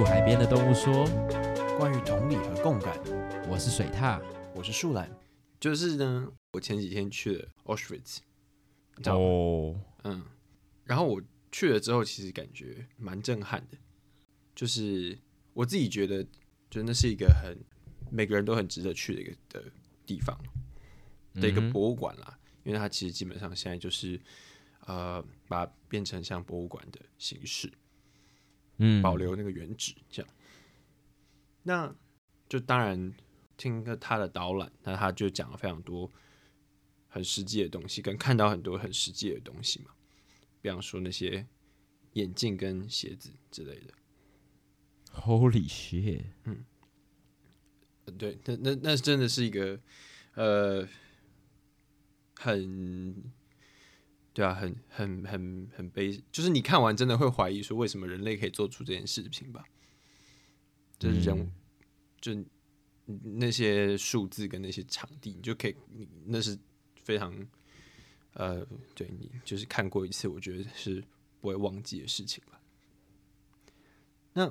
住海边的动物说关于同理和共感，：“我是水獭。我是树懒。就是呢，我前几天去了 Auschwitz，你知道吗？哦，嗯，然后我去了之后，其实感觉蛮震撼的。就是我自己觉得，就那是一个很每个人都很值得去的一个的地方的一个博物馆啦。因为它其实基本上现在就是呃，把它变成像博物馆的形式，嗯保留那个原址这样。那就当然听个他的导览，那他就讲了非常多很实际的东西，跟看到很多很实际的东西嘛，比方说那些眼镜跟鞋子之类的。Holy shit！呃对，那那那真的是一个呃，很对啊，很很很很悲，就是你看完真的会怀疑说，为什么人类可以做出这件事情吧？就是人，嗯就那些数字跟那些场地，你就可以，你那是非常呃，对你就是看过一次，我觉得是不会忘记的事情吧。那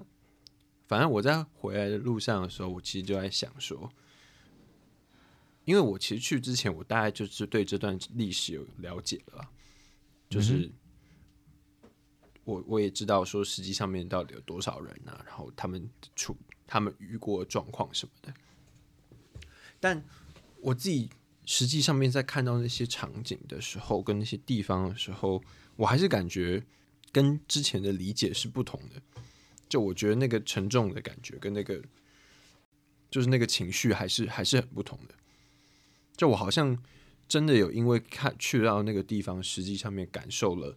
反正我在回来的路上的时候，我其实就在想说，因为我其实去之前，我大概就是对这段历史有了解了啦，就是、我我也知道说实际上面到底有多少人啊，然后他们处他们遇过的状况什么的，但我自己实际上面在看到那些场景的时候，跟那些地方的时候，我还是感觉跟之前的理解是不同的。就我觉得那个沉重的感觉跟那个就是那个情绪还是还是很不同的。就我好像真的有因为看去到那个地方，实际上面感受了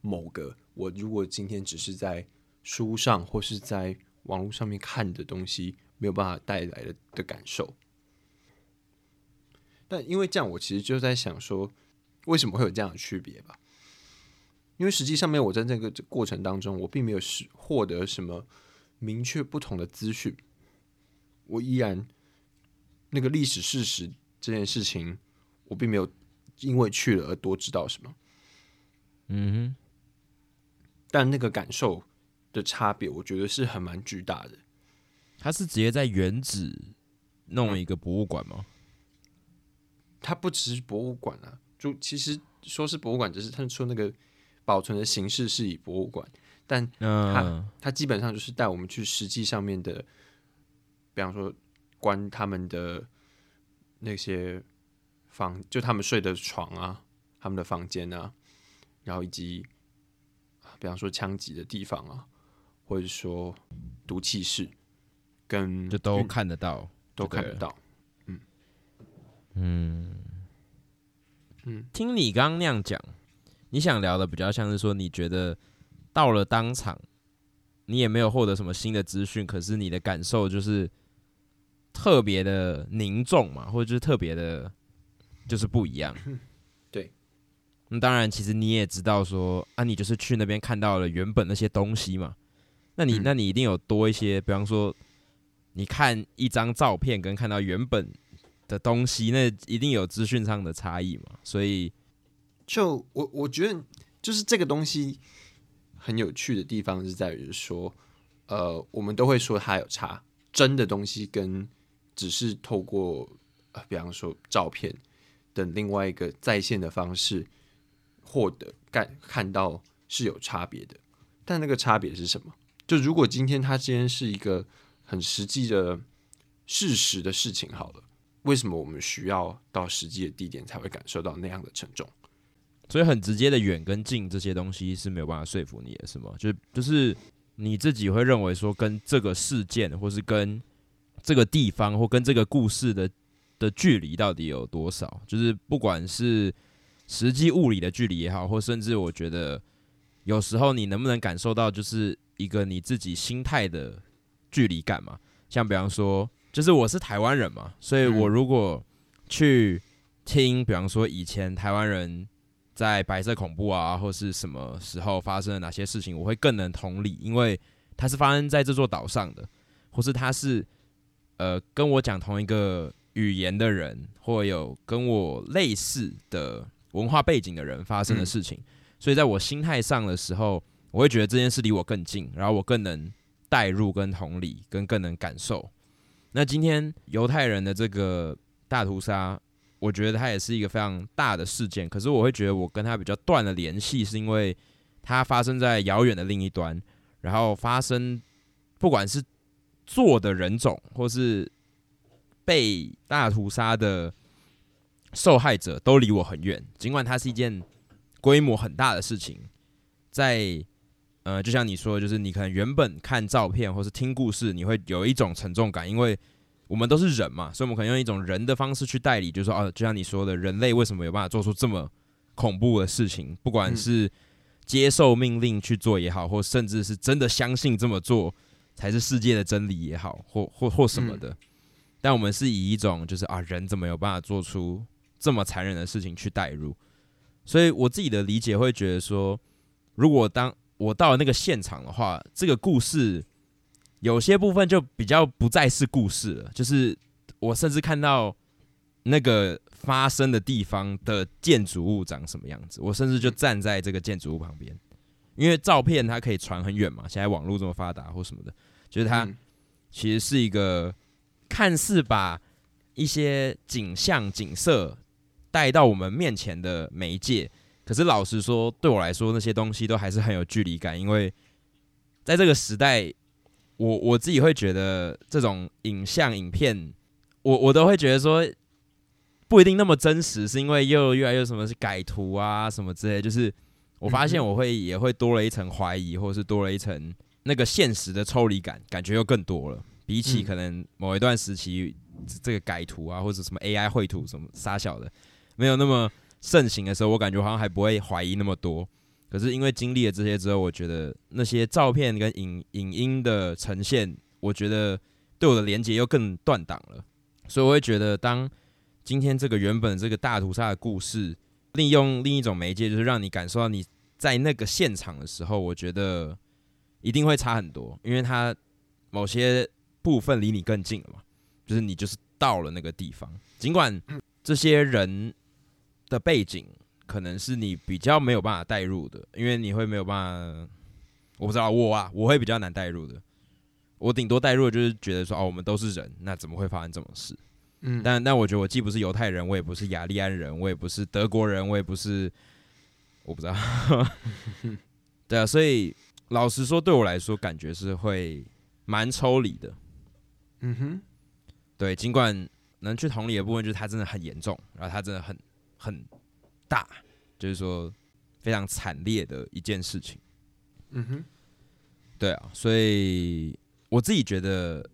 某个我如果今天只是在书上或是在网络上面看的东西没有办法带来的的感受。但因为这样，我其实就在想说，为什么会有这样的区别吧？因为实际上面我在这个过程当中，我并没有是获得什么明确不同的资讯，我依然那个历史事实这件事情，我并没有因为去了而多知道什么，嗯哼但那个感受的差别，我觉得是很蛮巨大的。他是直接在原址弄一个博物馆吗？他不只是博物馆啊，就其实说是博物馆，只是他说那个保存的形式是以博物馆，但嗯，他基本上就是带我们去实际上面的，比方说关他们的那些房，就他们睡的床啊，他们的房间啊，然后以及比方说枪击的地方啊，或者说毒气室，跟就都看得到，都看得到。嗯嗯，听你刚刚那样讲，你想聊的比较像是说，你觉得到了当场，你也没有获得什么新的资讯，可是你的感受就是特别的凝重嘛，或者就是特别的，就是不一样。对。那当然，其实你也知道说啊，你就是去那边看到了原本那些东西嘛。那你嗯那你一定有多一些，比方说，你看一张照片跟看到原本的东西，那一定有资讯上的差异嘛。所以，就我我觉得，就是这个东西很有趣的地方是在于说，呃，我们都会说它有差，真的东西跟只是透过呃，比方说照片等另外一个在线的方式获得看看到是有差别的，但那个差别是什么？就如果今天它今天是一个很实际的事实的事情，好了。为什么我们需要到实际的地点才会感受到那样的沉重？所以很直接的远跟近这些东西是没有办法说服你的，是吗？就是就是你自己会认为说，跟这个事件，或是跟这个地方，或跟这个故事的的距离到底有多少？就是不管是实际物理的距离也好，或甚至我觉得有时候你能不能感受到，就是一个你自己心态的距离感嘛？像比方说，就是我是台湾人嘛，所以我嗯如果去听，比方说以前台湾人在白色恐怖啊，或是什么时候发生了哪些事情，我会更能同理，因为它是发生在这座岛上的，或是他是呃跟我讲同一个语言的人，或有跟我类似的文化背景的人发生的嗯事情，所以在我心态上的时候，我会觉得这件事离我更近，然后我更能代入、跟同理、跟更能感受。那今天犹太人的这个大屠杀，我觉得它也是一个非常大的事件。可是我会觉得我跟他比较断了联系，是因为它发生在遥远的另一端，然后发生不管是做的人种，或是被大屠杀的受害者，都离我很远。尽管它是一件规模很大的事情，在呃，就像你说，就是你可能原本看照片或是听故事，你会有一种沉重感，因为我们都是人嘛，所以我们可能用一种人的方式去代理，就是说，哦，就像你说的，人类为什么有办法做出这么恐怖的事情？不管是接受命令去做也好，或甚至是真的相信这么做才是世界的真理也好，或或或什么的。但我们是以一种就是啊，人怎么有办法做出这么残忍的事情去代入？所以我自己的理解会觉得说，如果当我到了那个现场的话，这个故事有些部分就比较不再是故事了。就是我甚至看到那个发生的地方的建筑物长什么样子，我甚至就站在这个建筑物旁边，因为照片它可以传很远嘛。现在网络这么发达或什么的，就是它其实是一个看似把一些景象景色带到我们面前的媒介。可是老实说，对我来说，那些东西都还是很有距离感，因为在这个时代，我我自己会觉得这种影像影片，我我都会觉得说不一定那么真实，是因为又越来越什么是改图啊什么之类，就是我发现我会也会多了一层怀疑，或者是多了一层那个现实的抽离感，感觉又更多了，比起可能某一段时期这个改图啊或者什么 AI 绘图什么傻小的，没有那么。盛行的时候，我感觉好像还不会怀疑那么多。可是因为经历了这些之后，我觉得那些照片跟影影音的呈现，我觉得对我的连接又更断档了。所以我会觉得，当今天这个原本这个大屠杀的故事，利用另一种媒介，就是让你感受到你在那个现场的时候，我觉得一定会差很多，因为它某些部分离你更近了嘛，就是你就是到了那个地方，尽管这些人。的背景可能是你比较没有办法代入的，因为你会没有办法，我不知道我啊，我会比较难代入的。我顶多代入的就是觉得说，哦，我们都是人，那怎么会发生这种事？嗯，但但我觉得我既不是犹太人，我也不是雅利安人，我也不是德国人，我也不是，我不知道。对啊，所以老实说，对我来说，感觉是会蛮抽离的。嗯哼，对，尽管能去同理的部分，就是它真的很严重，然后它真的很。很大，就是说非常惨烈的一件事情。嗯哼，对啊，所以我自己觉得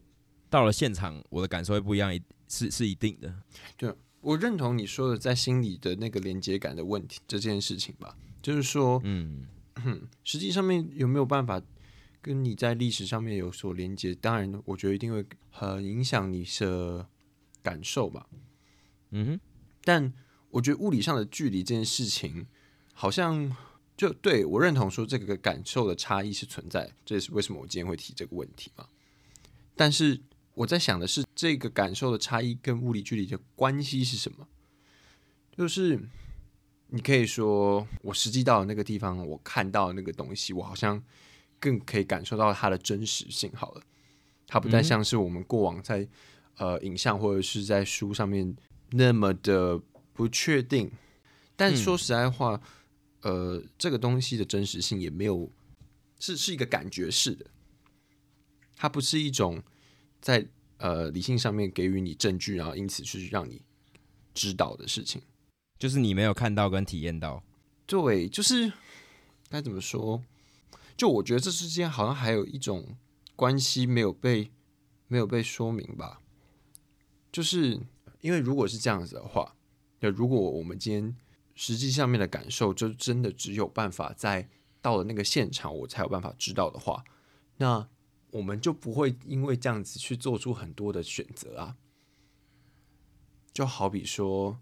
到了现场，我的感受会不一样，是是一定的。对，我认同你说的在心里的那个连接感的问题这件事情吧。就是说，嗯，实际上面有没有办法跟你在历史上面有所连接？当然，我觉得一定会很影响你的感受吧。嗯哼，但。我觉得物理上的距离这件事情，好像就对我认同说这个感受的差异是存在，这也是为什么我今天会提这个问题嘛。但是我在想的是，这个感受的差异跟物理距离的关系是什么？就是你可以说，我实际到那个地方，我看到那个东西，我好像更可以感受到它的真实性。好了，它不再像是我们过往在呃影像或者是在书上面那么的。不确定，但说实在话，呃，这个东西的真实性也没有，是是一个感觉式的，它不是一种在呃理性上面给予你证据，然后因此去让你知道的事情，就是你没有看到跟体验到。对，就是该怎么说？就我觉得这之间好像还有一种关系没有被没有被说明吧，就是因为如果是这样子的话。那如果我们今天实际上面的感受，就真的只有办法在到了那个现场，我才有办法知道的话，那我们就不会因为这样子去做出很多的选择啊。就好比说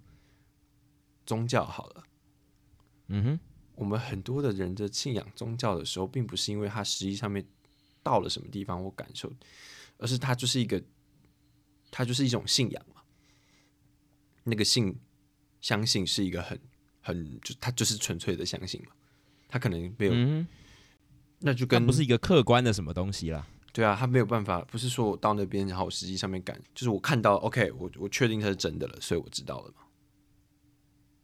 宗教好了，嗯哼，我们很多的人的信仰宗教的时候，并不是因为他实际上面到了什么地方或感受，而是他就是一个，他就是一种信仰嘛，那个信。相信是一个很很就他就是纯粹的相信嘛，他可能没有，那就跟不是一个客观的什么东西啦。对啊，他没有办法，不是说我到那边然后我实际上面感，就是我看到 OK，我我确定它是真的了，所以我知道了嘛。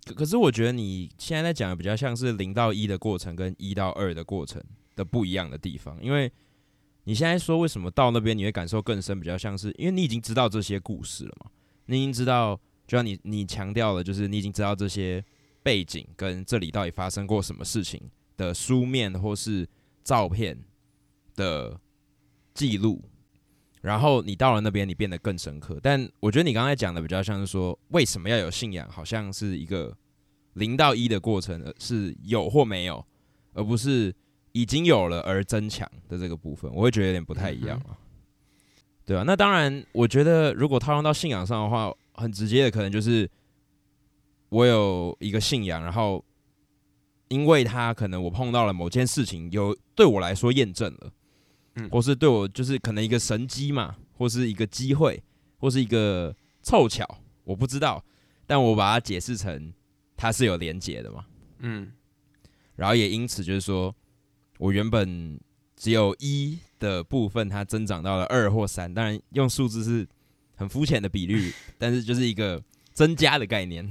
可可是我觉得你现在在讲的比较像是零到一的过程跟一到二的过程的不一样的地方，因为你现在说为什么到那边你会感受更深，比较像是因为你已经知道这些故事了嘛，你已经知道，就像你你强调了，就是你已经知道这些背景跟这里到底发生过什么事情的书面或是照片的记录，然后你到了那边，你变得更深刻。但我觉得你刚才讲的比较像是说，为什么要有信仰，好像是一个零到一的过程，是有或没有，而不是已经有了而增强的这个部分，我会觉得有点不太一样啊。对啊，那当然，我觉得如果套用到信仰上的话，很直接的可能就是我有一个信仰，然后因为他可能我碰到了某件事情，有对我来说验证了，嗯。或是对我就是可能一个神机嘛，或是一个机会，或是一个凑巧，我不知道，但我把它解释成它是有连结的嘛，嗯。然后也因此就是说我原本只有一的部分，它增长到了二或三，当然用数字是很肤浅的比率，但是就是一个增加的概念。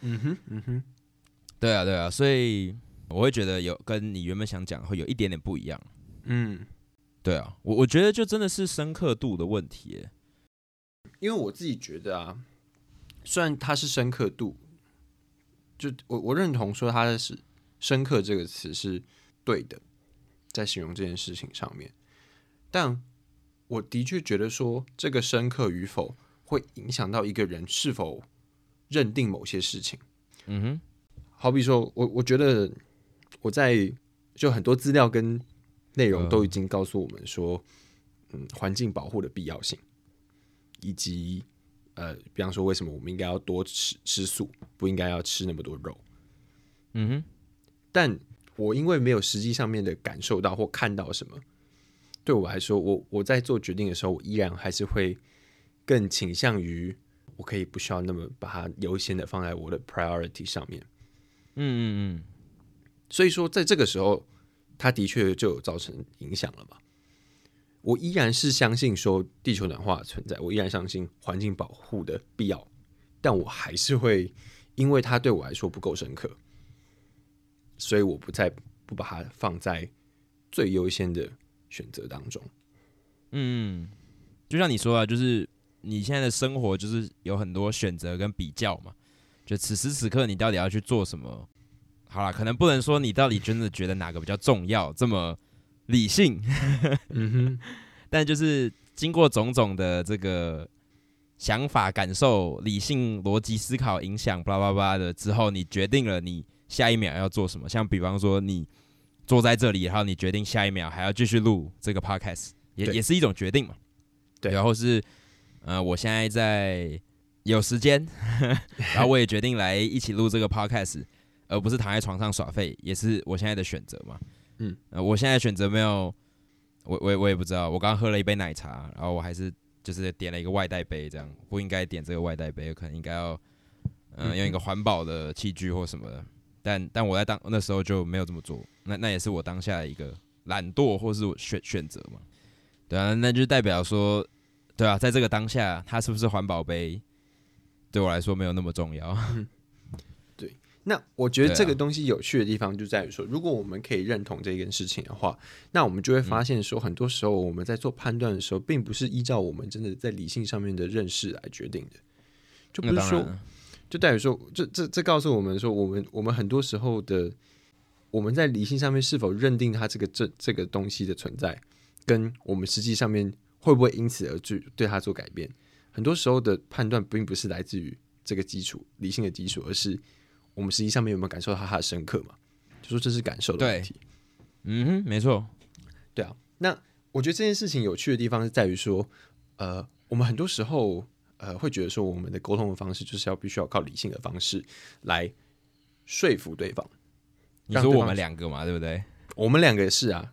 嗯哼嗯哼，对啊，对啊，所以我会觉得有跟你原本想讲会有一点点不一样。嗯，对啊，我我觉得就真的是深刻度的问题耶。因为我自己觉得啊，虽然它是深刻度，就我我认同说它的是深刻这个词是对的，在形容这件事情上面，但我的确觉得说这个深刻与否会影响到一个人是否认定某些事情。嗯哼，好比说，我我觉得我在就很多资料跟内容嗯都已经告诉我们说，嗯，环境保护的必要性，以及呃，比方说为什么我们应该要多吃吃素，不应该要吃那么多肉。嗯哼，但我因为没有实际上面的感受到或看到什么，对我来说，我我在做决定的时候，我依然还是会更倾向于我可以不需要那么把它优先的放在我的 priority 上面。嗯嗯嗯，所以说，在这个时候，它的确就有造成影响了嘛。我依然是相信说地球暖化的存在，我依然相信环境保护的必要，但我还是会因为它对我来说不够深刻，所以我不再不把它放在最优先的选择当中。嗯，就像你说啊，就是你现在的生活就是有很多选择跟比较嘛，就此时此刻你到底要去做什么？好啦，可能不能说你到底真的觉得哪个比较重要，这么理性，嗯哼，但就是经过种种的这个想法、感受、理性、逻辑思考影响，巴拉巴拉的之后，你决定了你下一秒要做什么。像比方说，你坐在这里，然后你决定下一秒还要继续录这个 podcast，也也是一种决定嘛。对然后是呃，我现在在有时间，然后我也决定来一起录这个 podcast，而不是躺在床上耍废，也是我现在的选择嘛。嗯，呃，我现在选择没有，我我我也不知道。我刚刚喝了一杯奶茶，然后我还是就是点了一个外带杯，这样不应该点这个外带杯，可能应该要嗯、呃用一个环保的器具或什么的。但但我在当那时候就没有这么做，那那也是我当下的一个懒惰或是选选择嘛。对啊，那就代表说，对啊，在这个当下，它是不是环保杯对我来说没有那么重要。那我觉得这个东西有趣的地方就在于说，如果我们可以认同这件事情的话，那我们就会发现说，很多时候我们在做判断的时候，并不是依照我们真的在理性上面的认识来决定的，就不是说，就代表说，这这这告诉我们说，我们我们很多时候的我们在理性上面是否认定它这个这这个东西的存在，跟我们实际上面会不会因此而去对它做改变，很多时候的判断并不是来自于这个基础理性的基础，而是我们实际上面有没有感受到它的深刻嘛？就说这是感受的问题。嗯哼，没错，对啊，那我觉得这件事情有趣的地方是在于说，呃，我们很多时候呃会觉得说，我们的沟通的方式就是要必须要靠理性的方式来说服对方。你说我们两个嘛，对不对？我们两个也是啊，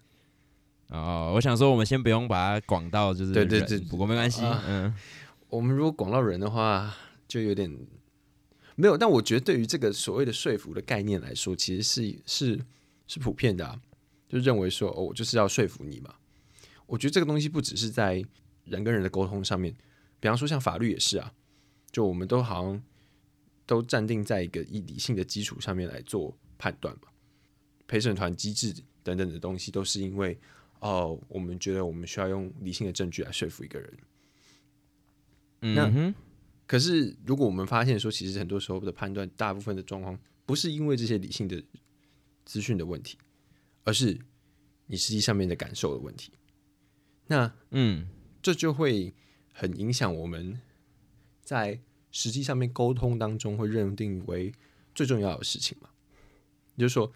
哦，我想说，我们先不用把它广到就是对对对不过没关系，啊嗯我们如果广到人的话，就有点没有。但我觉得对于这个所谓的说服的概念来说，其实是是是普遍的、啊，就认为说哦，我就是要说服你嘛。我觉得这个东西不只是在人跟人的沟通上面，比方说像法律也是啊，就我们都好像都站定在一个以理性的基础上面来做判断嘛。陪审团机制等等的东西，都是因为哦，我们觉得我们需要用理性的证据来说服一个人。嗯哼，可是如果我们发现说，其实很多时候的判断，大部分的状况不是因为这些理性的资讯的问题，而是你实际上面的感受的问题。那嗯，这就会很影响我们在实际上面沟通当中会认定为最重要的事情嘛？也就是说，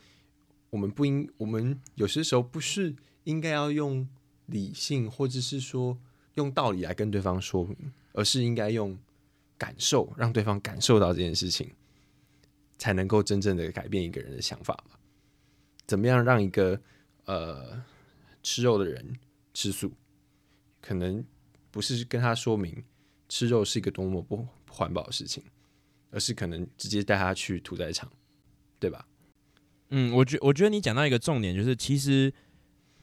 我们不应，我们有些时候不是应该要用理性或者是说用道理来跟对方说明，而是应该用感受让对方感受到这件事情，才能够真正的改变一个人的想法嘛？怎么样让一个呃吃肉的人吃素？可能不是跟他说明吃肉是一个多么不环保的事情，而是可能直接带他去屠宰场，对吧？嗯，我觉我觉得你讲到一个重点，就是其实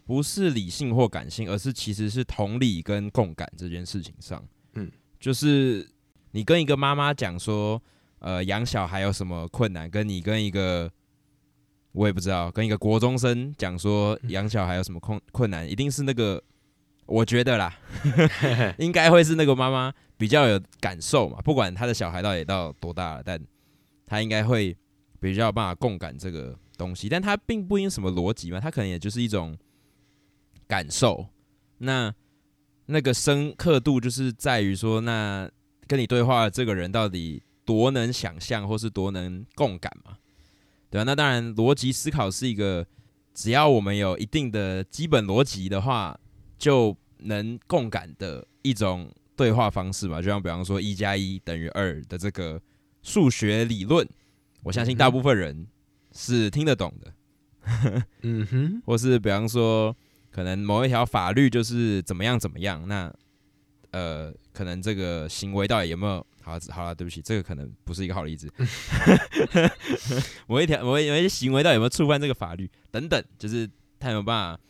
不是理性或感性，而是其实是同理跟共感这件事情上。嗯，就是你跟一个妈妈讲说，呃，养小孩有什么困难，跟你跟一个我也不知道，跟一个国中生讲说养小孩有什么困困难，一定是那个我觉得啦，应该会是那个妈妈比较有感受嘛，不管他的小孩到底到多大了，但他应该会比较有办法共感这个。东西，但他并不因什么逻辑嘛，他可能也就是一种感受。那那个深刻度就是在于说，那跟你对话的这个人到底多能想象，或是多能共感嘛？对啊，那当然，逻辑思考是一个，只要我们有一定的基本逻辑的话，就能共感的一种对话方式嘛。就像比方说，一加一等于二的这个数学理论，我相信大部分人。是听得懂的，嗯哼，或是比方说，可能某一条法律就是怎么样怎么样，那呃，可能这个行为到底有没有好？好了，对不起，这个可能不是一个好例子。某一条某一某一些行为到底有没有触犯这个法律等等，就是他有办法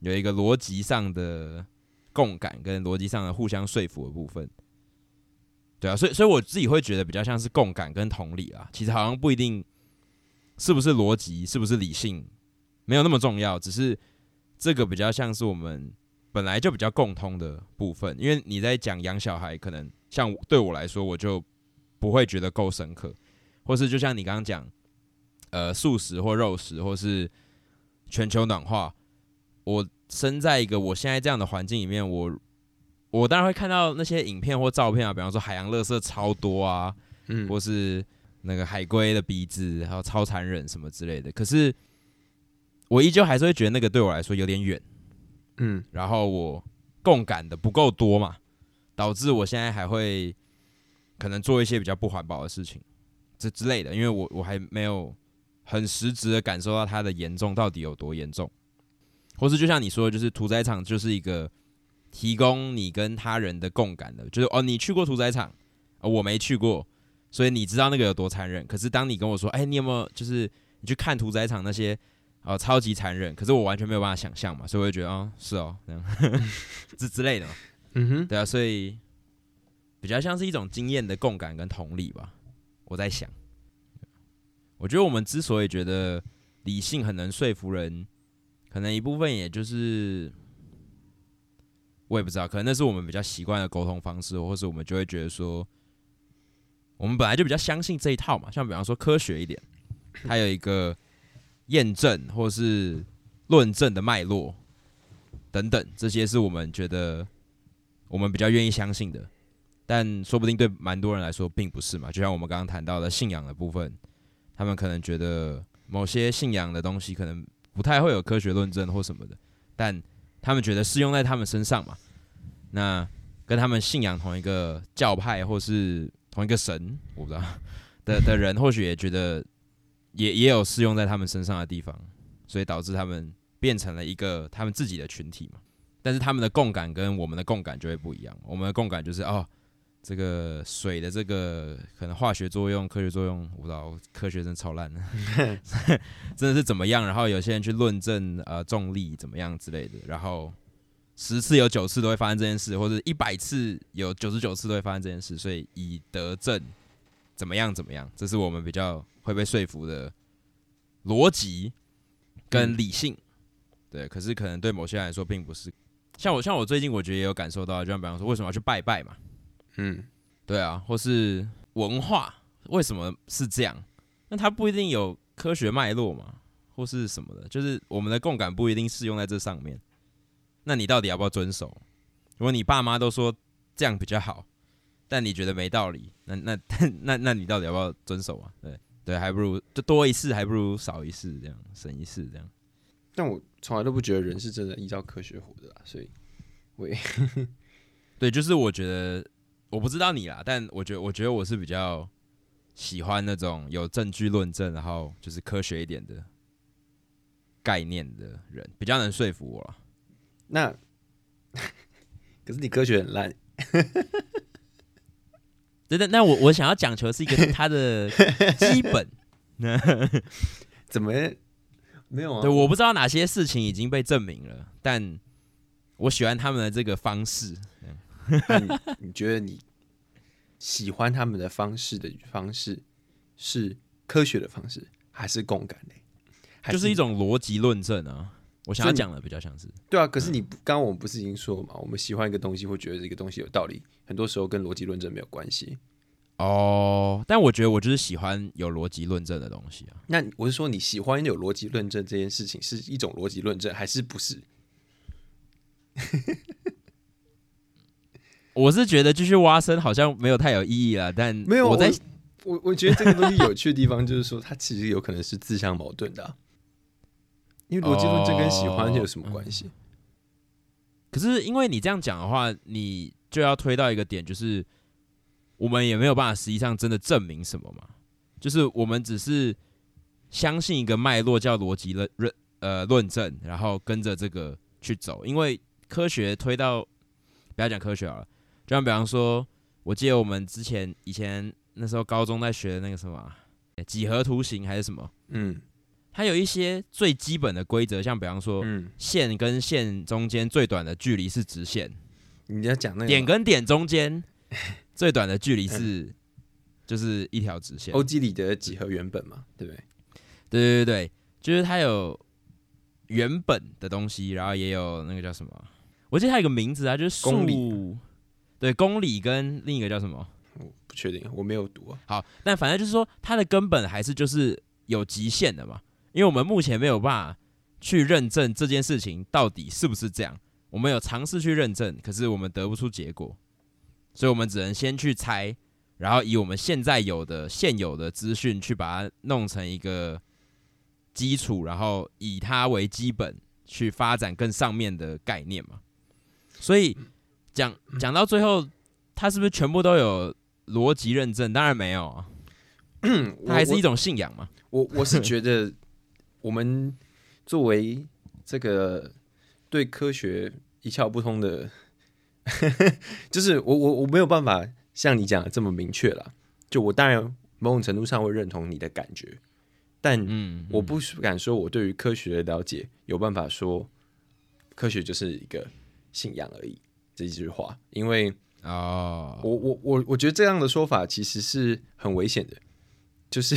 有一个逻辑上的共感跟逻辑上的互相说服的部分。对啊，所以所以我自己会觉得比较像是共感跟同理啊，其实好像不一定。是不是逻辑？是不是理性？没有那么重要，只是这个比较像是我们本来就比较共通的部分。因为你在讲养小孩，可能像对我来说，我就不会觉得够深刻，或是就像你刚刚讲，呃，素食或肉食，或是全球暖化，我生在一个我现在这样的环境里面，我我当然会看到那些影片或照片啊，比方说海洋垃圾超多啊，嗯，或是。那个海龟的鼻子，还有超残忍什么之类的，可是我依旧还是会觉得那个对我来说有点远，嗯，然后我共感的不够多嘛，导致我现在还会可能做一些比较不环保的事情，这之类的，因为我我还没有很实质的感受到它的严重到底有多严重，或是就像你说，就是屠宰场就是一个提供你跟他人的共感的，就是哦，你去过屠宰场，我没去过。所以你知道那个有多残忍，可是当你跟我说，哎，你有没有就是你去看屠宰场那些，哦，超级残忍，可是我完全没有办法想象嘛，所以我就觉得，哦，是哦，这样，之之类的嘛，嗯哼，对啊，所以比较像是一种经验的共感跟同理吧。我在想，我觉得我们之所以觉得理性很能说服人，可能一部分也就是，我也不知道，可能那是我们比较习惯的沟通方式，或是我们就会觉得说。我们本来就比较相信这一套嘛，像比方说科学一点，它有一个验证或是论证的脉络等等，这些是我们觉得我们比较愿意相信的。但说不定对蛮多人来说并不是嘛，就像我们刚刚谈到的信仰的部分，他们可能觉得某些信仰的东西可能不太会有科学论证或什么的，但他们觉得适用在他们身上嘛。那跟他们信仰同一个教派或是。同一个神，我不知道的的人，或许也觉得也也有适用在他们身上的地方，所以导致他们变成了一个他们自己的群体嘛。但是他们的共感跟我们的共感就会不一样。我们的共感就是哦，这个水的这个可能化学作用、科学作用，我不知道科学真超烂的，真的是怎么样？然后有些人去论证呃重力怎么样之类的，然后十次有九次都会发生这件事，或者一百次有九十九次都会发生这件事，所以以德正怎么样怎么样，这是我们比较会被说服的逻辑跟理性。对，可是可能对某些人来说并不是。像我，像我最近我觉得也有感受到，就像比方说，为什么要去拜拜嘛？嗯，对啊，或是文化为什么是这样？那它不一定有科学脉络嘛，或是什么的，就是我们的共感不一定适用在这上面。那你到底要不要遵守？如果你爸妈都说这样比较好，但你觉得没道理，那那 那那你到底要不要遵守啊？对对，还不如就多一事，还不如少一事，这样省一事这样。但我从来都不觉得人是真的依照科学活的啦，所以我也 对，就是我觉得我不知道你啦，但我觉得我觉得我是比较喜欢那种有证据论证，然后就是科学一点的概念的人，比较能说服我了。那 可是你科学很烂，对对，那我我想要讲求是一个 它的基本，怎么没有啊？对，我不知道哪些事情已经被证明了，但我喜欢他们的这个方式。那你你觉得你喜欢他们的方式的方式是科学的方式，还是共感类？还就是一种逻辑论证啊。我想要讲的比较像是对啊，可是你刚刚我们不是已经说了嘛？我们喜欢一个东西，会觉得这个东西有道理，很多时候跟逻辑论证没有关系。哦。但我觉得我就是喜欢有逻辑论证的东西啊。那我是说，你喜欢有逻辑论证这件事情是一种逻辑论证，还是不是？我是觉得继续挖深好像没有太有意义了，但没有我在我我觉得这个东西有趣的地方就是说，它其实有可能是自相矛盾的啊、因为逻辑论证跟喜欢有什么关系？可是因为你这样讲的话，你就要推到一个点，就是我们也没有办法实际上真的证明什么嘛，就是我们只是相信一个脉络叫逻辑论论呃论证，然后跟着这个去走。因为科学推到不要讲科学好了，就像比方说，我记得我们之前以前那时候高中在学的那个什么啊几何图形还是什么，嗯它有一些最基本的规则，像比方说嗯，线跟线中间最短的距离是直线，你要讲那个点跟点中间 最短的距离是就是一条直线。欧几里得几何原本嘛，对不对？对对对对，就是它有原本的东西，然后也有那个叫什么？我记得它有个名字啊，就是数公理对，公理跟另一个叫什么？我不确定，我没有读啊。好，但反正就是说，它的根本还是就是有极限的嘛，因为我们目前没有办法去认证这件事情到底是不是这样。我们有尝试去认证，可是我们得不出结果，所以我们只能先去猜，然后以我们现在有的现有的资讯去把它弄成一个基础，然后以它为基本去发展更上面的概念嘛。所以讲讲到最后，它是不是全部都有逻辑认证？当然没有啊。它还是一种信仰嘛。我我是觉得，我们作为这个对科学一窍不通的，就是我我我没有办法像你讲的这么明确了。就我当然某种程度上会认同你的感觉，但嗯，我不敢说我对于科学的了解有办法说科学就是一个信仰而已这一句话，因为啊，我我我我觉得这样的说法其实是很危险的，就是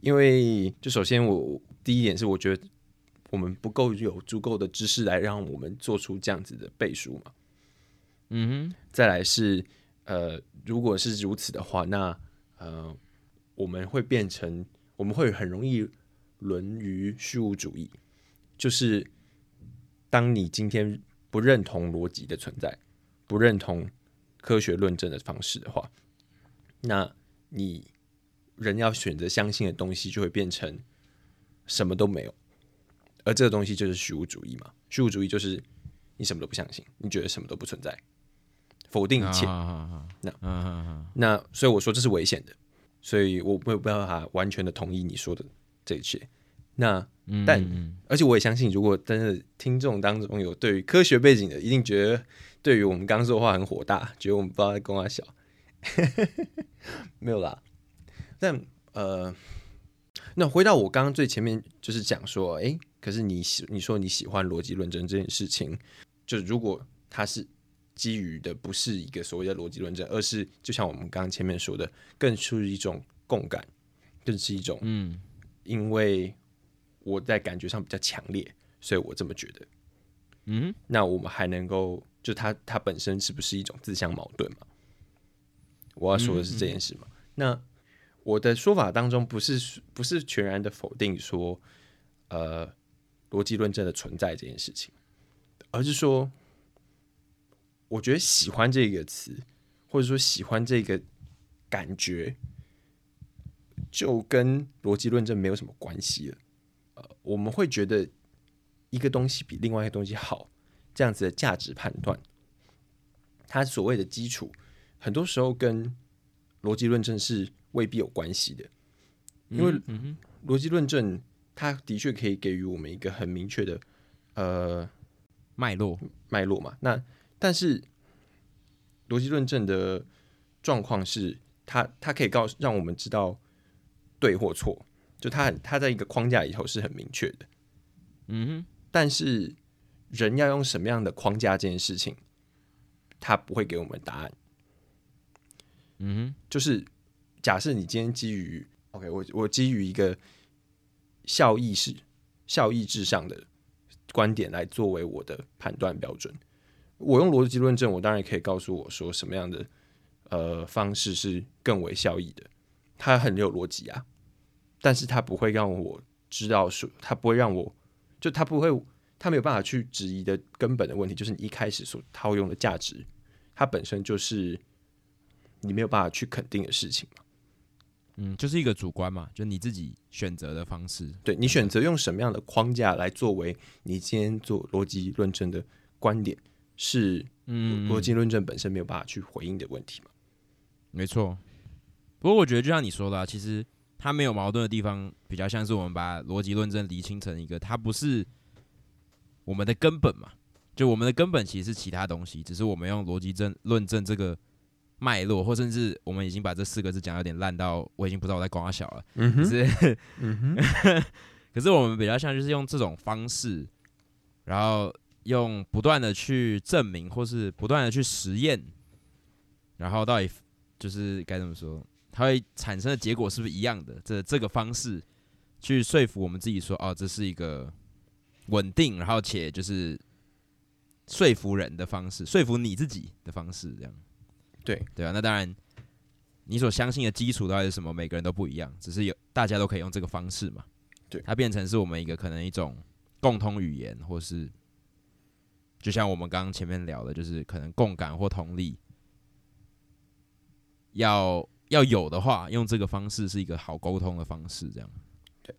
因为就首先我第一点是我觉得我们不够有足够的知识来让我们做出这样子的背书嘛。嗯再来是呃，如果是如此的话，那呃，我们会变成我们会很容易沦于虚无主义，就是当你今天不认同逻辑的存在，不认同科学论证的方式的话，那你人要选择相信的东西就会变成什么都没有，而这个东西就是虚无主义嘛。虚无主义就是你什么都不相信，你觉得什么都不存在，否定，一切。那那所以我说这是危险的，所以我没有办法完全的同意你说的这一切。那嗯，但嗯而且我也相信，如果真的听众当中有对于科学背景的，一定觉得对于我们刚刚说的话很火大，觉得我们不知道在跟他小。没有啦，但呃，那回到我刚刚最前面就是讲说，诶，可是你喜你说你喜欢逻辑论证这件事情，就如果它是基于的不是一个所谓的逻辑论证，而是就像我们刚刚前面说的，更出于一种共感，更是一种嗯因为我在感觉上比较强烈，所以我这么觉得。嗯那我们还能够，就它它本身是不是一种自相矛盾嘛？我要说的是这件事嘛。那我的说法当中不是不是全然的否定说，呃，逻辑论证的存在这件事情，而是说，我觉得喜欢这个词，或者说喜欢这个感觉，就跟逻辑论证没有什么关系了。呃，我们会觉得一个东西比另外一个东西好，这样子的价值判断，它所谓的基础，很多时候跟逻辑论证是未必有关系的。因为嗯哼逻辑论证，它的确可以给予我们一个很明确的呃脉络，脉络嘛。那但是逻辑论证的状况是，它它可以告诉让我们知道对或错，就它很它在一个框架里头是很明确的。嗯哼但是人要用什么样的框架这件事情，他不会给我们答案。嗯哼就是假设你今天基于 OK，我我基于一个效益是效益至上的观点来作为我的判断标准，我用逻辑论证，我当然可以告诉我说什么样的呃方式是更为效益的，它很有逻辑啊，但是它不会让我知道说，它不会让我就它不会，它没有办法去质疑的根本的问题，就是你一开始所套用的价值，它本身就是你没有办法去肯定的事情嘛。嗯，就是一个主观嘛，就你自己选择的方式。对你选择用什么样的框架来作为你今天做逻辑论证的观点，是嗯，逻辑论证本身没有办法去回应的问题嘛？没错。不过我觉得就像你说的、啊，其实它没有矛盾的地方，比较像是我们把逻辑论证理清成一个，它不是我们的根本嘛。就我们的根本其实是其他东西，只是我们用逻辑证论证这个脉络，或甚至我们已经把这四个字讲得有点烂到我已经不知道我在刮小了。嗯可是，嗯哼，可是我们比较像就是用这种方式，然后用不断的去证明，或是不断的去实验，然后到底就是该怎么说，它会产生的结果是不是一样的？这这个方式去说服我们自己说，哦，这是一个稳定，然后且就是说服人的方式，说服你自己的方式，这样对对啊。那当然，你所相信的基础到底是什么，每个人都不一样，只是有大家都可以用这个方式嘛。对它变成是我们一个可能一种共通语言，或是就像我们刚刚前面聊的，就是可能共感或同理，要要有的话，用这个方式是一个好沟通的方式，这样。对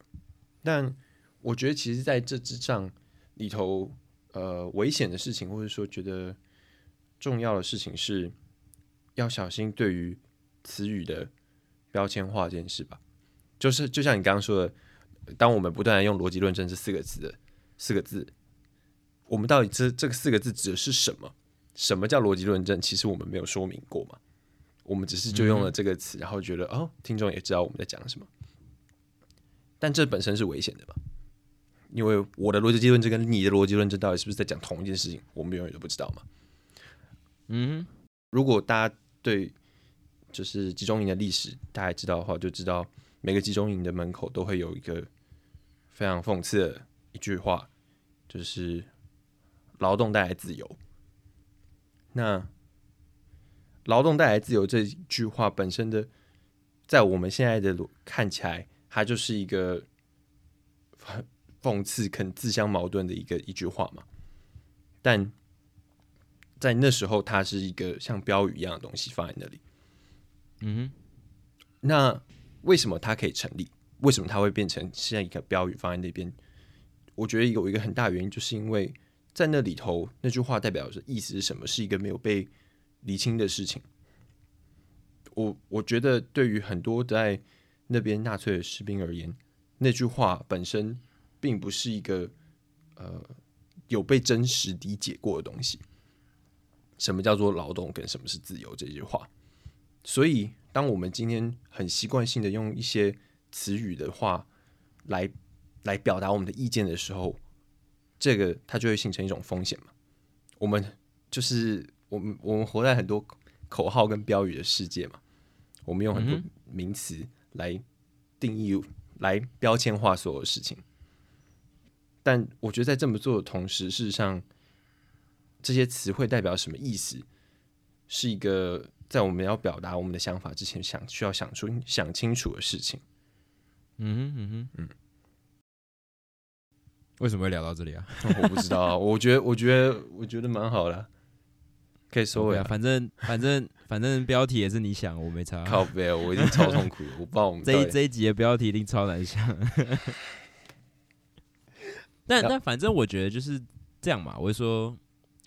但我觉得其实在这之上里头，呃，危险的事情，或者说觉得重要的事情是，要小心对于词语的标签化这件事吧。就是就像你刚刚说的，当我们不断的用逻辑论证这四个字的四个字，我们到底这这个四个字指的是什么？什么叫逻辑论证？其实我们没有说明过嘛，我们只是就用了这个词，然后觉得哦，听众也知道我们在讲什么。但这本身是危险的嘛？因为我的逻辑论证跟你的逻辑论证到底是不是在讲同一件事情，我们永远都不知道嘛。嗯如果大家对就是集中营的历史大家知道的话，就知道每个集中营的门口都会有一个非常讽刺的一句话，就是“劳动带来自由”。那“劳动带来自由”这句话本身的，在我们现在的看起来，它就是一个讽刺、很自相矛盾的一个一句话嘛。但在那时候，它是一个像标语一样的东西放在那里。嗯那为什么它可以成立？为什么它会变成现在一个标语放在那边？我觉得有一个很大原因，就是因为在那里头那句话代表的意思是什么，是一个没有被厘清的事情。我我觉得对于很多在那边纳粹的士兵而言，那句话本身并不是一个呃有被真实理解过的东西。什么叫做劳动，跟什么是自由这句话？所以，当我们今天很习惯性的用一些词语的话来来表达我们的意见的时候，这个它就会形成一种风险嘛。我们就是我们我们活在很多口号跟标语的世界嘛，我们用很多嗯名词来定义、来标签化所有事情。但我觉得在这么做的同时，事实上，这些词汇代表什么意思，是一个在我们要表达我们的想法之前想需要想出想清楚的事情。嗯哼嗯哼嗯。为什么会聊到这里啊？我不知道啊，我觉得我觉得我觉得蛮好的，可以收尾对啊，反正反正反正标题也是你想，我没差。靠背，我已经超痛苦了，我们这一这一集的标题一定超难想。但但反正我觉得就是这样嘛，我就说，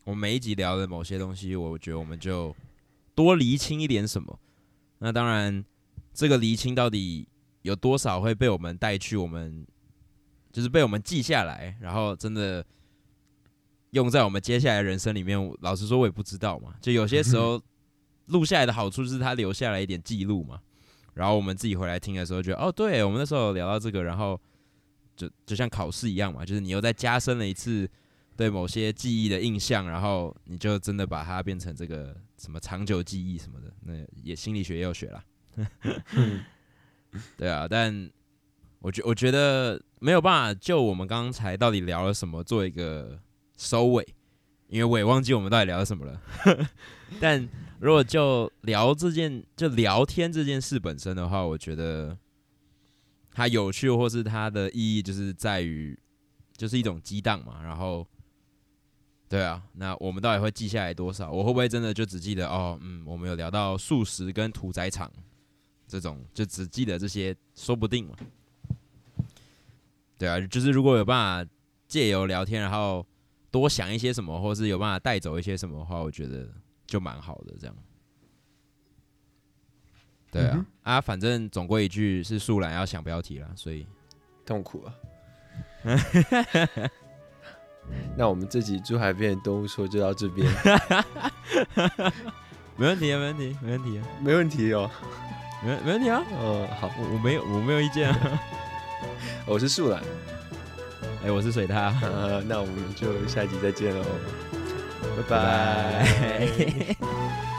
我们每一集聊的某些东西，我觉得我们就多厘清一点什么。那当然，这个厘清到底有多少会被我们带去我们，就是被我们记下来，然后真的用在我们接下来人生里面。老实说，我也不知道嘛。就有些时候 录下来的好处是它留下来一点记录嘛。然后我们自己回来听的时候，觉得哦，对我们那时候有聊到这个，然后就就像考试一样嘛，就是你又再加深了一次对某些记忆的印象，然后你就真的把它变成这个什么长久记忆什么的，那也心理学也有学啦。对啊，但我觉我觉得没有办法就我们刚才到底聊了什么做一个收尾，因为我也忘记我们到底聊了什么了。但如果就聊这件就聊天这件事本身的话，我觉得它有趣，或是它的意义，就是在于就是一种激荡嘛。然后，对啊，那我们到底会记下来多少？我会不会真的就只记得哦，嗯，我们有聊到素食跟屠宰场这种，就只记得这些，说不定嘛。对啊，就是如果有办法借由聊天，然后多想一些什么，或是有办法带走一些什么的话，我觉得就蛮好的。这样，对啊，啊，反正总归一句是素兰要想标题啦，所以痛苦啊。那我们这集珠海边的动物说就到这边，没问题啊，没问题，没问题啊，没问题哦。没没问题啊，嗯，好，我我没有我没有意见啊。我是树懒，哎、我是水獭，呃，那我们就下集再见喽，拜拜拜。